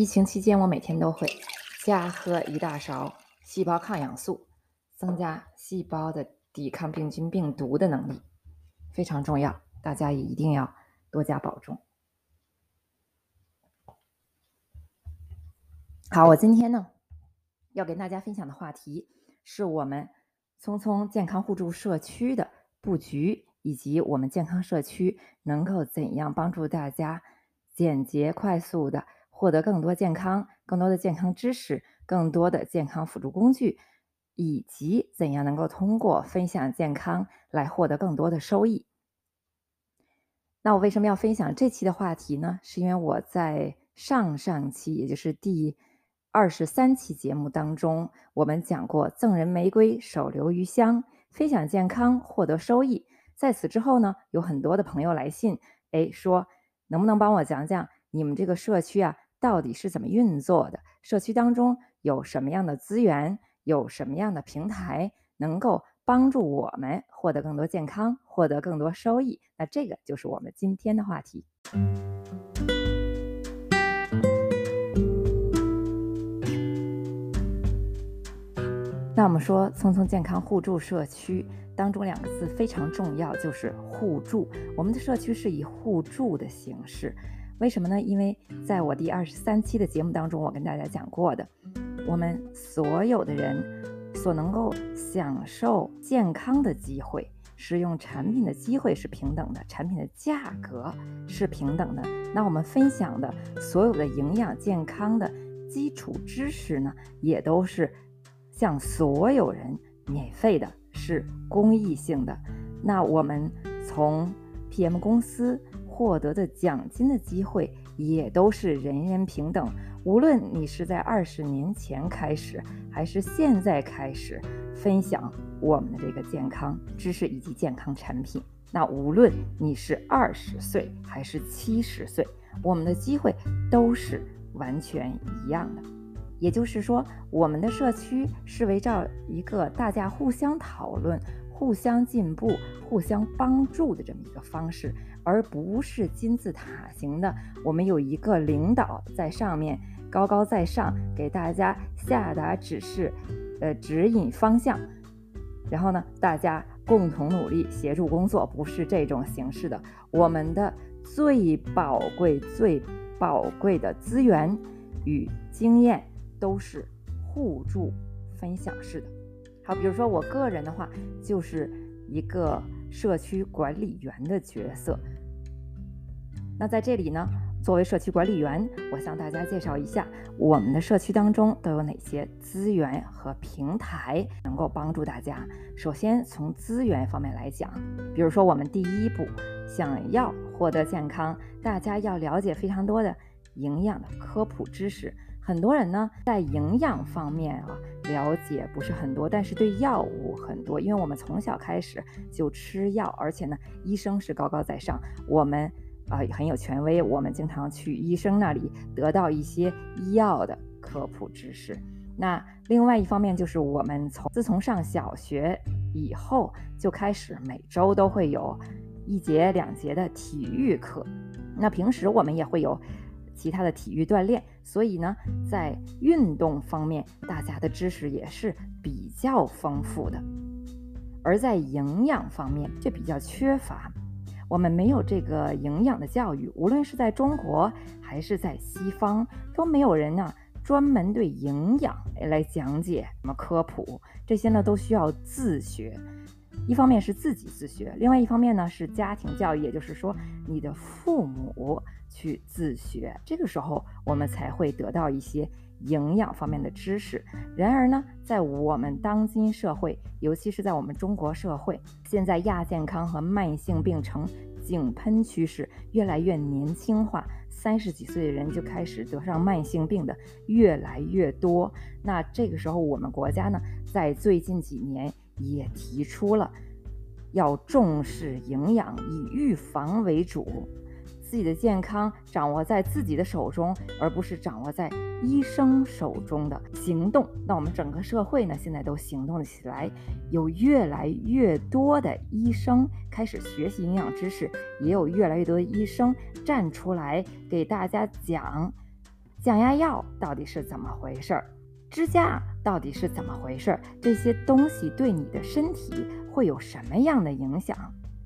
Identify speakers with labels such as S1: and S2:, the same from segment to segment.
S1: 疫情期间，我每天都会加喝一大勺细胞抗氧素，增加细胞的抵抗病菌、病毒的能力，非常重要。大家也一定要多加保重。好，我今天呢要跟大家分享的话题是我们聪聪健康互助社区的布局，以及我们健康社区能够怎样帮助大家简洁快速的。获得更多健康、更多的健康知识、更多的健康辅助工具，以及怎样能够通过分享健康来获得更多的收益。那我为什么要分享这期的话题呢？是因为我在上上期，也就是第二十三期节目当中，我们讲过“赠人玫瑰，手留余香”，分享健康获得收益。在此之后呢，有很多的朋友来信，哎，说能不能帮我讲讲你们这个社区啊？到底是怎么运作的？社区当中有什么样的资源？有什么样的平台能够帮助我们获得更多健康，获得更多收益？那这个就是我们今天的话题。那我们说，聪聪健康互助社区当中两个字非常重要，就是互助。我们的社区是以互助的形式。为什么呢？因为在我第二十三期的节目当中，我跟大家讲过的，我们所有的人所能够享受健康的机会、使用产品的机会是平等的，产品的价格是平等的。那我们分享的所有的营养健康的基础知识呢，也都是向所有人免费的，是公益性的。那我们从 PM 公司。获得的奖金的机会也都是人人平等，无论你是在二十年前开始，还是现在开始分享我们的这个健康知识以及健康产品，那无论你是二十岁还是七十岁，我们的机会都是完全一样的。也就是说，我们的社区是围绕一个大家互相讨论、互相进步、互相帮助的这么一个方式。而不是金字塔型的，我们有一个领导在上面高高在上，给大家下达指示，呃，指引方向。然后呢，大家共同努力，协助工作，不是这种形式的。我们的最宝贵、最宝贵的资源与经验都是互助分享式的。好，比如说我个人的话，就是一个。社区管理员的角色。那在这里呢，作为社区管理员，我向大家介绍一下我们的社区当中都有哪些资源和平台能够帮助大家。首先从资源方面来讲，比如说我们第一步想要获得健康，大家要了解非常多的营养的科普知识。很多人呢在营养方面啊了解不是很多，但是对药物很多，因为我们从小开始就吃药，而且呢医生是高高在上，我们啊很有权威，我们经常去医生那里得到一些医药的科普知识。那另外一方面就是我们从自从上小学以后就开始每周都会有一节两节的体育课，那平时我们也会有。其他的体育锻炼，所以呢，在运动方面，大家的知识也是比较丰富的。而在营养方面却比较缺乏，我们没有这个营养的教育，无论是在中国还是在西方，都没有人呢专门对营养来讲解什么科普，这些呢都需要自学。一方面是自己自学，另外一方面呢是家庭教育，也就是说你的父母。去自学，这个时候我们才会得到一些营养方面的知识。然而呢，在我们当今社会，尤其是在我们中国社会，现在亚健康和慢性病呈井喷趋势，越来越年轻化，三十几岁的人就开始得上慢性病的越来越多。那这个时候，我们国家呢，在最近几年也提出了要重视营养，以预防为主。自己的健康掌握在自己的手中，而不是掌握在医生手中的行动。那我们整个社会呢，现在都行动了起来，有越来越多的医生开始学习营养知识，也有越来越多的医生站出来给大家讲降压药到底是怎么回事儿，支架到底是怎么回事，这些东西对你的身体会有什么样的影响？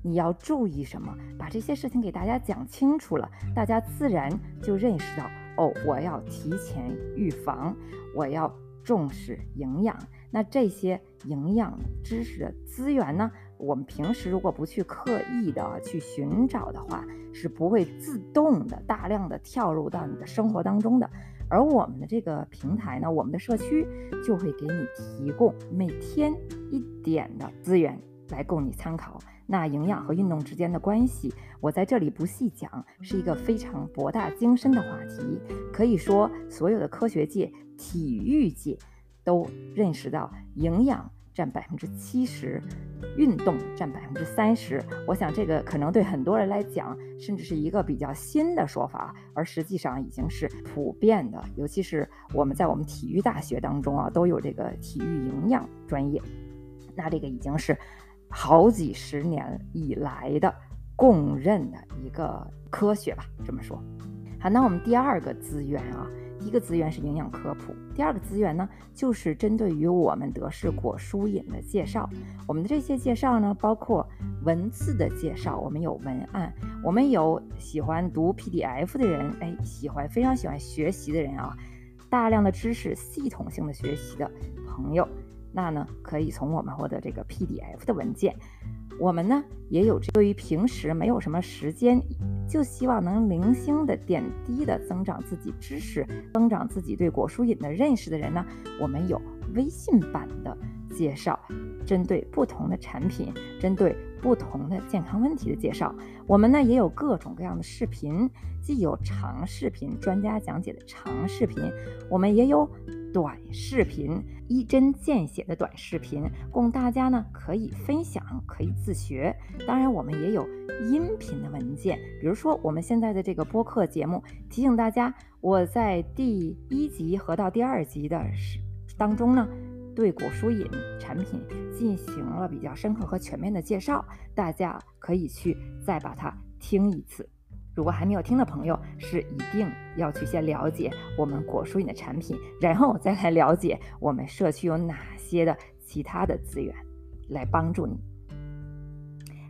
S1: 你要注意什么？把这些事情给大家讲清楚了，大家自然就认识到哦，我要提前预防，我要重视营养。那这些营养知识的资源呢？我们平时如果不去刻意的去寻找的话，是不会自动的大量的跳入到你的生活当中的。而我们的这个平台呢，我们的社区就会给你提供每天一点的资源来供你参考。那营养和运动之间的关系，我在这里不细讲，是一个非常博大精深的话题。可以说，所有的科学界、体育界都认识到营养。占百分之七十，运动占百分之三十。我想这个可能对很多人来讲，甚至是一个比较新的说法，而实际上已经是普遍的。尤其是我们在我们体育大学当中啊，都有这个体育营养专业。那这个已经是好几十年以来的公认的一个科学吧，这么说。好，那我们第二个资源啊。一个资源是营养科普，第二个资源呢，就是针对于我们德式果蔬饮的介绍。我们的这些介绍呢，包括文字的介绍，我们有文案，我们有喜欢读 PDF 的人，哎，喜欢非常喜欢学习的人啊，大量的知识系统性的学习的朋友，那呢，可以从我们获得这个 PDF 的文件。我们呢也有对于平时没有什么时间，就希望能零星的点滴的增长自己知识，增长自己对果蔬饮的认识的人呢，我们有微信版的介绍，针对不同的产品，针对不同的健康问题的介绍。我们呢也有各种各样的视频，既有长视频专家讲解的长视频，我们也有。短视频一针见血的短视频，供大家呢可以分享，可以自学。当然，我们也有音频的文件，比如说我们现在的这个播客节目。提醒大家，我在第一集和到第二集的当中呢，对果蔬饮产品进行了比较深刻和全面的介绍，大家可以去再把它听一次。如果还没有听的朋友，是一定要去先了解我们果蔬饮的产品，然后再来了解我们社区有哪些的其他的资源来帮助你。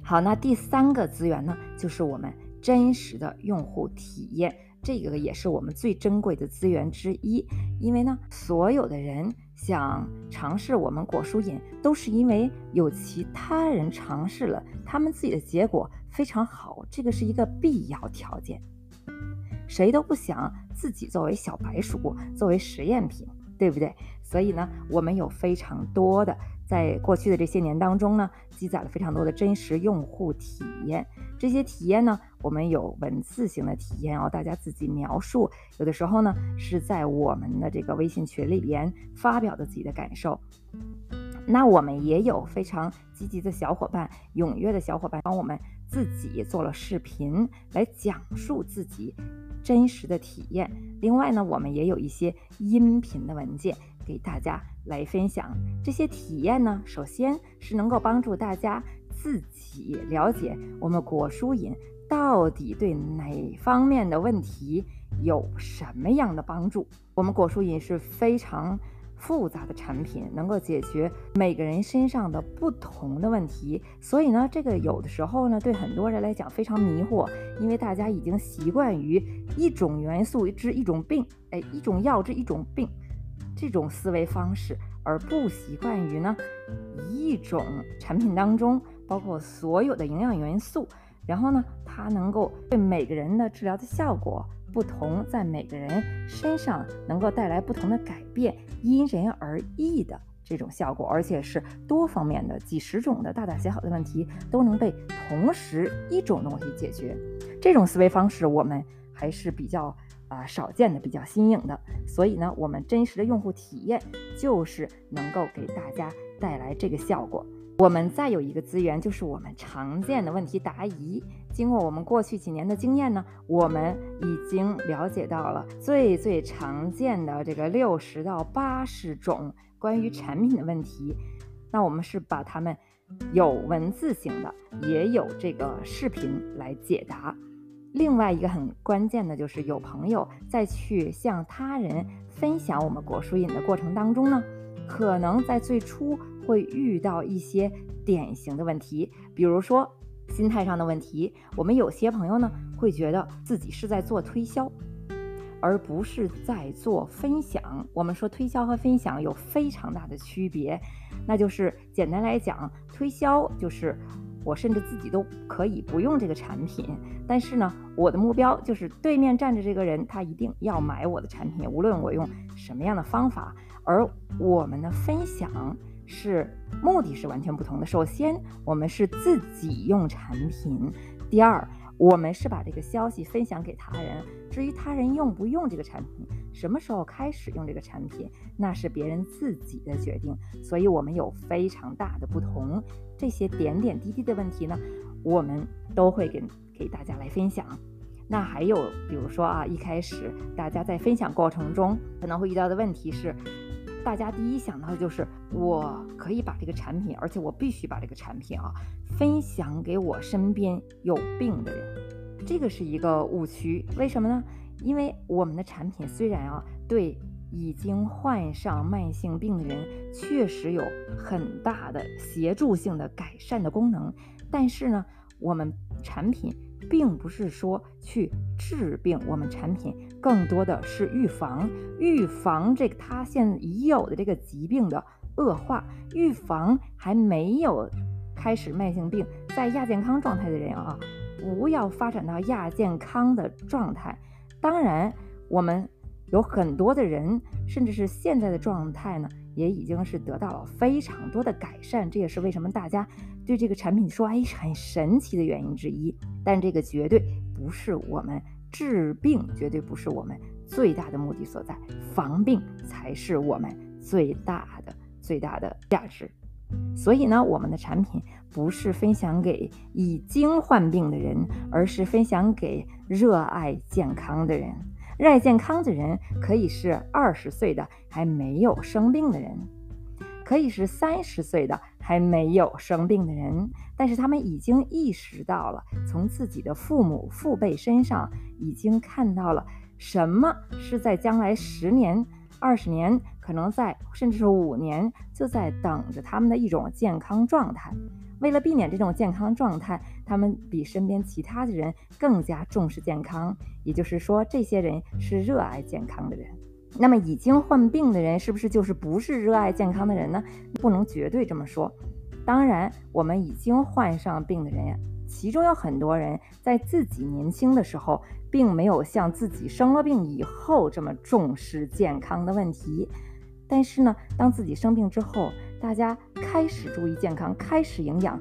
S1: 好，那第三个资源呢，就是我们真实的用户体验，这个也是我们最珍贵的资源之一。因为呢，所有的人想尝试我们果蔬饮，都是因为有其他人尝试了，他们自己的结果。非常好，这个是一个必要条件。谁都不想自己作为小白鼠，作为实验品，对不对？所以呢，我们有非常多的，在过去的这些年当中呢，积攒了非常多的真实用户体验。这些体验呢，我们有文字型的体验哦，大家自己描述；有的时候呢，是在我们的这个微信群里边发表的自己的感受。那我们也有非常积极的小伙伴，踊跃的小伙伴帮我们。自己做了视频来讲述自己真实的体验。另外呢，我们也有一些音频的文件给大家来分享。这些体验呢，首先是能够帮助大家自己了解我们果蔬饮到底对哪方面的问题有什么样的帮助。我们果蔬饮是非常。复杂的产品能够解决每个人身上的不同的问题，所以呢，这个有的时候呢，对很多人来讲非常迷惑，因为大家已经习惯于一种元素治一种病，哎，一种药治一种病这种思维方式，而不习惯于呢一种产品当中包括所有的营养元素，然后呢，它能够对每个人的治疗的效果。不同在每个人身上能够带来不同的改变，因人而异的这种效果，而且是多方面的，几十种的大大小小的问题都能被同时一种东西解决。这种思维方式我们还是比较啊少见的，比较新颖的。所以呢，我们真实的用户体验就是能够给大家带来这个效果。我们再有一个资源，就是我们常见的问题答疑。经过我们过去几年的经验呢，我们已经了解到了最最常见的这个六十到八十种关于产品的问题。那我们是把它们有文字型的，也有这个视频来解答。另外一个很关键的就是有朋友在去向他人分享我们果蔬饮的过程当中呢，可能在最初会遇到一些典型的问题，比如说心态上的问题。我们有些朋友呢会觉得自己是在做推销，而不是在做分享。我们说推销和分享有非常大的区别，那就是简单来讲，推销就是。我甚至自己都可以不用这个产品，但是呢，我的目标就是对面站着这个人，他一定要买我的产品，无论我用什么样的方法。而我们的分享是目的是完全不同的。首先，我们是自己用产品；第二，我们是把这个消息分享给他人。至于他人用不用这个产品，什么时候开始用这个产品，那是别人自己的决定。所以，我们有非常大的不同。这些点点滴滴的问题呢，我们都会给给大家来分享。那还有，比如说啊，一开始大家在分享过程中可能会遇到的问题是，大家第一想到的就是我可以把这个产品，而且我必须把这个产品啊分享给我身边有病的人。这个是一个误区，为什么呢？因为我们的产品虽然啊对。已经患上慢性病的人确实有很大的协助性的改善的功能，但是呢，我们产品并不是说去治病，我们产品更多的是预防，预防这个他现已有的这个疾病的恶化，预防还没有开始慢性病在亚健康状态的人啊，不要发展到亚健康的状态。当然，我们。有很多的人，甚至是现在的状态呢，也已经是得到了非常多的改善。这也是为什么大家对这个产品说“哎，很神奇”的原因之一。但这个绝对不是我们治病，绝对不是我们最大的目的所在，防病才是我们最大的、最大的价值。所以呢，我们的产品不是分享给已经患病的人，而是分享给热爱健康的人。热爱健康的人可以是二十岁的还没有生病的人，可以是三十岁的还没有生病的人，但是他们已经意识到了，从自己的父母父辈身上已经看到了什么是在将来十年、二十年，可能在甚至是五年就在等着他们的一种健康状态。为了避免这种健康状态，他们比身边其他的人更加重视健康。也就是说，这些人是热爱健康的人。那么，已经患病的人是不是就是不是热爱健康的人呢？不能绝对这么说。当然，我们已经患上病的人呀，其中有很多人在自己年轻的时候，并没有像自己生了病以后这么重视健康的问题。但是呢，当自己生病之后，大家开始注意健康，开始营养，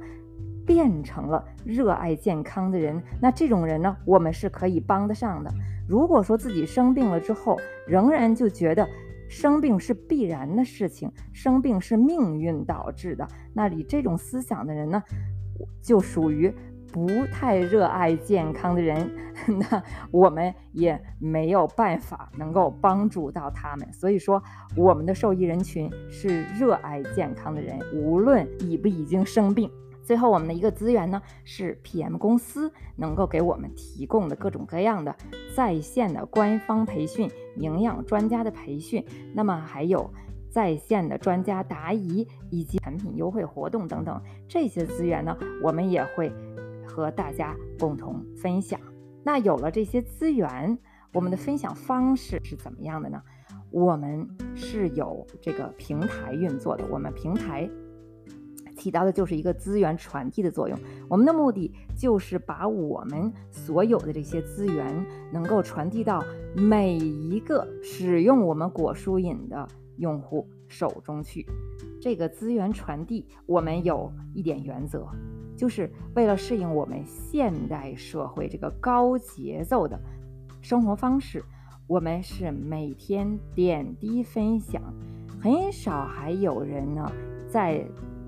S1: 变成了热爱健康的人。那这种人呢，我们是可以帮得上的。如果说自己生病了之后，仍然就觉得生病是必然的事情，生病是命运导致的，那你这种思想的人呢，就属于。不太热爱健康的人，那我们也没有办法能够帮助到他们。所以说，我们的受益人群是热爱健康的人，无论已不已经生病。最后，我们的一个资源呢，是 PM 公司能够给我们提供的各种各样的在线的官方培训、营养专家的培训，那么还有在线的专家答疑以及产品优惠活动等等这些资源呢，我们也会。和大家共同分享。那有了这些资源，我们的分享方式是怎么样的呢？我们是有这个平台运作的。我们平台起到的就是一个资源传递的作用。我们的目的就是把我们所有的这些资源能够传递到每一个使用我们果蔬饮的用户手中去。这个资源传递，我们有一点原则。就是为了适应我们现代社会这个高节奏的生活方式，我们是每天点滴分享，很少还有人呢在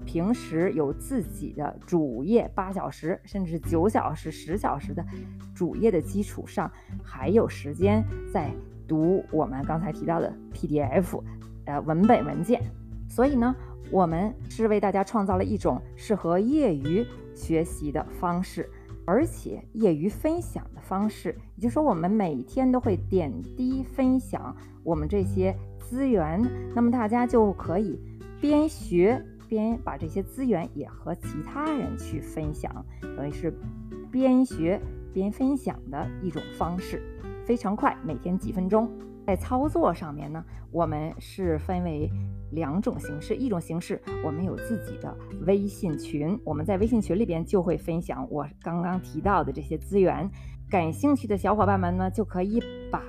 S1: 平时有自己的主业八小时甚至九小时、十小时的主业的基础上，还有时间在读我们刚才提到的 PDF，呃文本文件。所以呢。我们是为大家创造了一种适合业余学习的方式，而且业余分享的方式，也就是说，我们每天都会点滴分享我们这些资源，那么大家就可以边学边把这些资源也和其他人去分享，等于是边学边分享的一种方式，非常快，每天几分钟。在操作上面呢，我们是分为两种形式。一种形式，我们有自己的微信群，我们在微信群里边就会分享我刚刚提到的这些资源。感兴趣的小伙伴们呢，就可以把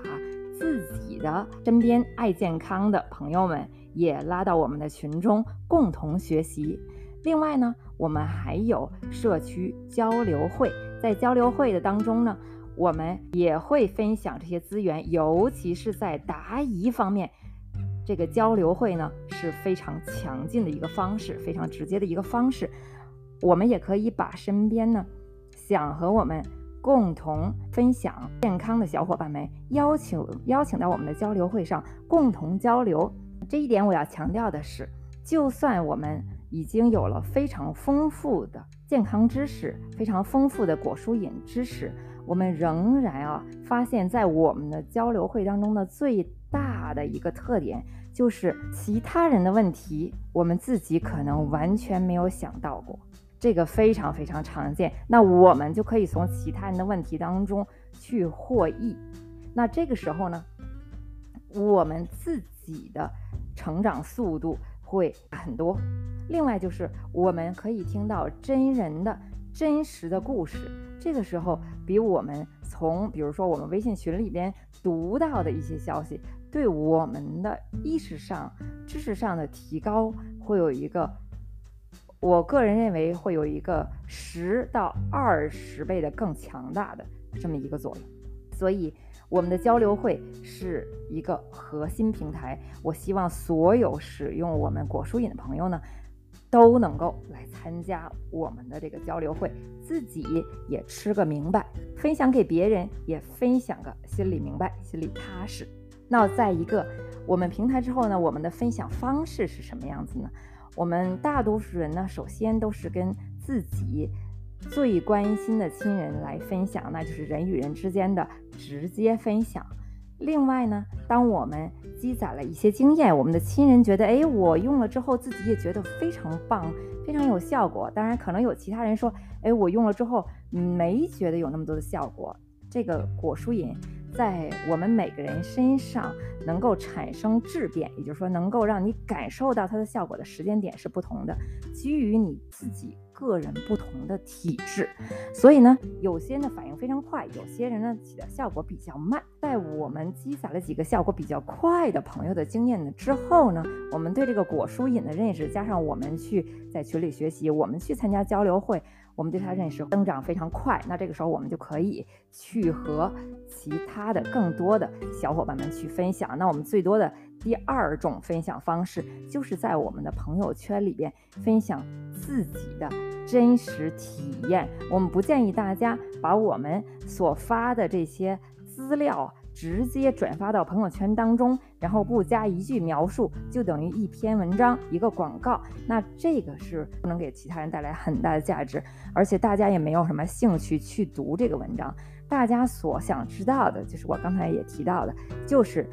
S1: 自己的身边爱健康的朋友们也拉到我们的群中，共同学习。另外呢，我们还有社区交流会，在交流会的当中呢。我们也会分享这些资源，尤其是在答疑方面，这个交流会呢是非常强劲的一个方式，非常直接的一个方式。我们也可以把身边呢想和我们共同分享健康的小伙伴们邀请邀请到我们的交流会上共同交流。这一点我要强调的是，就算我们已经有了非常丰富的健康知识，非常丰富的果蔬饮知识。我们仍然啊，发现，在我们的交流会当中的最大的一个特点，就是其他人的问题，我们自己可能完全没有想到过，这个非常非常常见。那我们就可以从其他人的问题当中去获益。那这个时候呢，我们自己的成长速度会很多。另外就是，我们可以听到真人的。真实的故事，这个时候比我们从比如说我们微信群里边读到的一些消息，对我们的意识上、知识上的提高，会有一个，我个人认为会有一个十到二十倍的更强大的这么一个作用。所以，我们的交流会是一个核心平台。我希望所有使用我们果蔬饮的朋友呢。都能够来参加我们的这个交流会，自己也吃个明白，分享给别人也分享个心里明白，心里踏实。那在一个我们平台之后呢，我们的分享方式是什么样子呢？我们大多数人呢，首先都是跟自己最关心的亲人来分享，那就是人与人之间的直接分享。另外呢，当我们积攒了一些经验，我们的亲人觉得，哎，我用了之后自己也觉得非常棒，非常有效果。当然，可能有其他人说，哎，我用了之后没觉得有那么多的效果。这个果蔬饮在我们每个人身上能够产生质变，也就是说，能够让你感受到它的效果的时间点是不同的，基于你自己。个人不同的体质，所以呢，有些呢反应非常快，有些人呢起的效果比较慢。在我们积攒了几个效果比较快的朋友的经验呢之后呢，我们对这个果蔬饮的认识，加上我们去在群里学习，我们去参加交流会，我们对它认识增长非常快。那这个时候我们就可以去和其他的更多的小伙伴们去分享。那我们最多的。第二种分享方式，就是在我们的朋友圈里边分享自己的真实体验。我们不建议大家把我们所发的这些资料直接转发到朋友圈当中，然后不加一句描述，就等于一篇文章一个广告。那这个是不能给其他人带来很大的价值，而且大家也没有什么兴趣去读这个文章。大家所想知道的，就是我刚才也提到的，就是。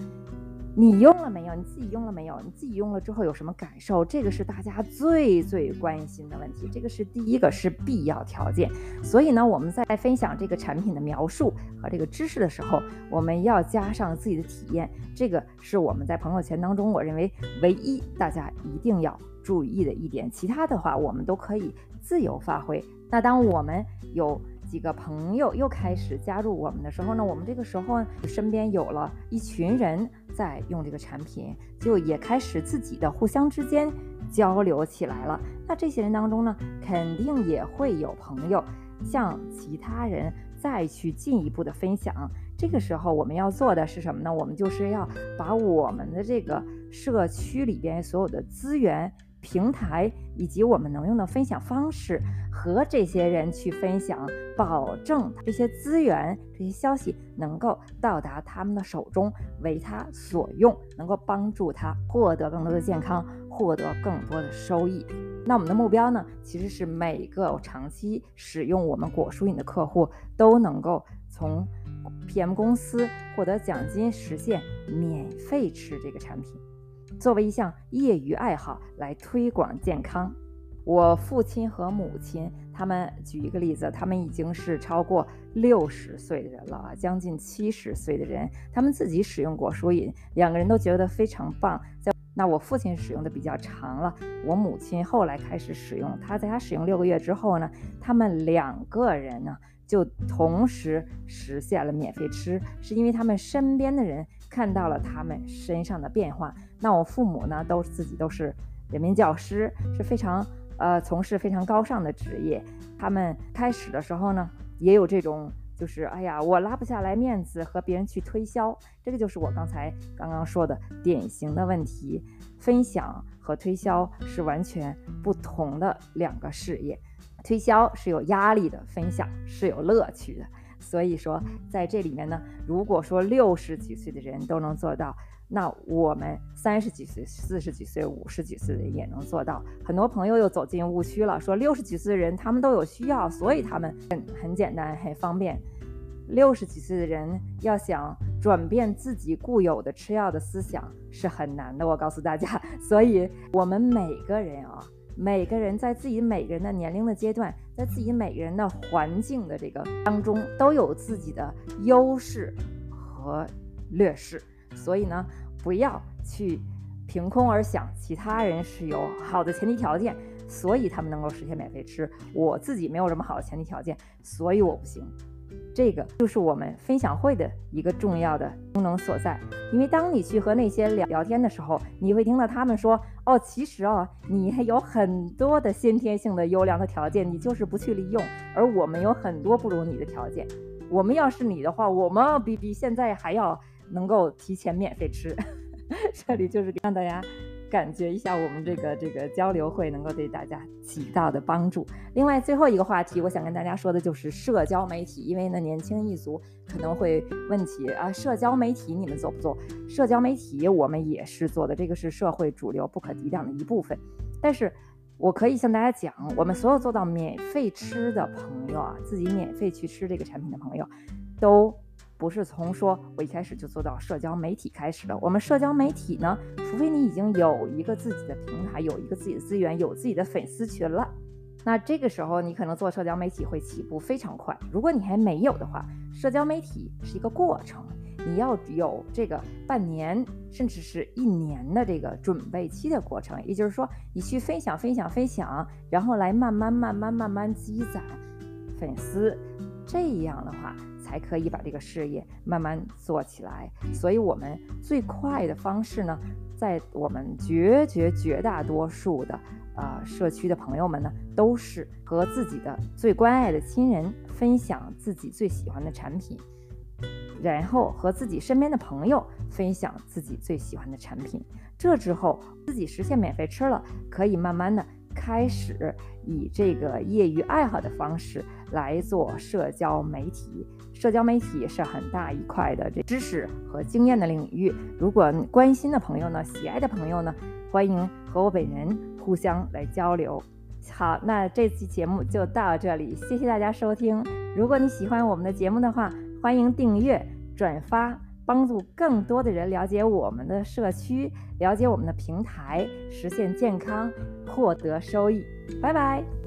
S1: 你用了没有？你自己用了没有？你自己用了之后有什么感受？这个是大家最最关心的问题，这个是第一个是必要条件。所以呢，我们在分享这个产品的描述和这个知识的时候，我们要加上自己的体验，这个是我们在朋友圈当中，我认为唯一大家一定要注意的一点。其他的话，我们都可以自由发挥。那当我们有几个朋友又开始加入我们的时候呢，我们这个时候身边有了一群人在用这个产品，就也开始自己的互相之间交流起来了。那这些人当中呢，肯定也会有朋友向其他人再去进一步的分享。这个时候我们要做的是什么呢？我们就是要把我们的这个社区里边所有的资源。平台以及我们能用的分享方式和这些人去分享，保证这些资源、这些消息能够到达他们的手中，为他所用，能够帮助他获得更多的健康，获得更多的收益。那我们的目标呢，其实是每个长期使用我们果蔬饮的客户都能够从 PM 公司获得奖金，实现免费吃这个产品。作为一项业余爱好来推广健康，我父亲和母亲他们举一个例子，他们已经是超过六十岁的人了啊，将近七十岁的人，他们自己使用果蔬饮，两个人都觉得非常棒。在那我父亲使用的比较长了，我母亲后来开始使用，他在他使用六个月之后呢，他们两个人呢就同时实现了免费吃，是因为他们身边的人看到了他们身上的变化。那我父母呢，都自己都是人民教师，是非常呃从事非常高尚的职业。他们开始的时候呢，也有这种就是哎呀，我拉不下来面子和别人去推销，这个就是我刚才刚刚说的典型的问题。分享和推销是完全不同的两个事业，推销是有压力的，分享是有乐趣的。所以说，在这里面呢，如果说六十几岁的人都能做到。那我们三十几岁、四十几岁、五十几岁的也能做到。很多朋友又走进误区了，说六十几岁的人他们都有需要，所以他们很很简单、很方便。六十几岁的人要想转变自己固有的吃药的思想是很难的，我告诉大家。所以，我们每个人啊，每个人在自己每个人的年龄的阶段，在自己每个人的环境的这个当中，都有自己的优势和劣势。所以呢，不要去凭空而想，其他人是有好的前提条件，所以他们能够实现免费吃。我自己没有这么好的前提条件，所以我不行。这个就是我们分享会的一个重要的功能所在。因为当你去和那些聊聊天的时候，你会听到他们说：“哦，其实哦，你还有很多的先天性的优良的条件，你就是不去利用。而我们有很多不如你的条件。我们要是你的话，我们比比现在还要。”能够提前免费吃，这里就是让大家感觉一下我们这个这个交流会能够对大家起到的帮助。另外，最后一个话题，我想跟大家说的就是社交媒体，因为呢，年轻一族可能会问起啊，社交媒体你们做不做？社交媒体我们也是做的，这个是社会主流不可抵挡的一部分。但是我可以向大家讲，我们所有做到免费吃的朋友啊，自己免费去吃这个产品的朋友，都。不是从说我一开始就做到社交媒体开始的。我们社交媒体呢，除非你已经有一个自己的平台，有一个自己的资源，有自己的粉丝群了，那这个时候你可能做社交媒体会起步非常快。如果你还没有的话，社交媒体是一个过程，你要有这个半年甚至是一年的这个准备期的过程。也就是说，你去分享、分享、分享，然后来慢慢、慢慢、慢慢积攒粉丝，这样的话。才可以把这个事业慢慢做起来，所以我们最快的方式呢，在我们绝绝绝大多数的呃社区的朋友们呢，都是和自己的最关爱的亲人分享自己最喜欢的产品，然后和自己身边的朋友分享自己最喜欢的产品，这之后自己实现免费吃了，可以慢慢的开始以这个业余爱好的方式来做社交媒体。社交媒体是很大一块的这知识和经验的领域。如果关心的朋友呢，喜爱的朋友呢，欢迎和我本人互相来交流。好，那这期节目就到这里，谢谢大家收听。如果你喜欢我们的节目的话，欢迎订阅、转发，帮助更多的人了解我们的社区，了解我们的平台，实现健康，获得收益。拜拜。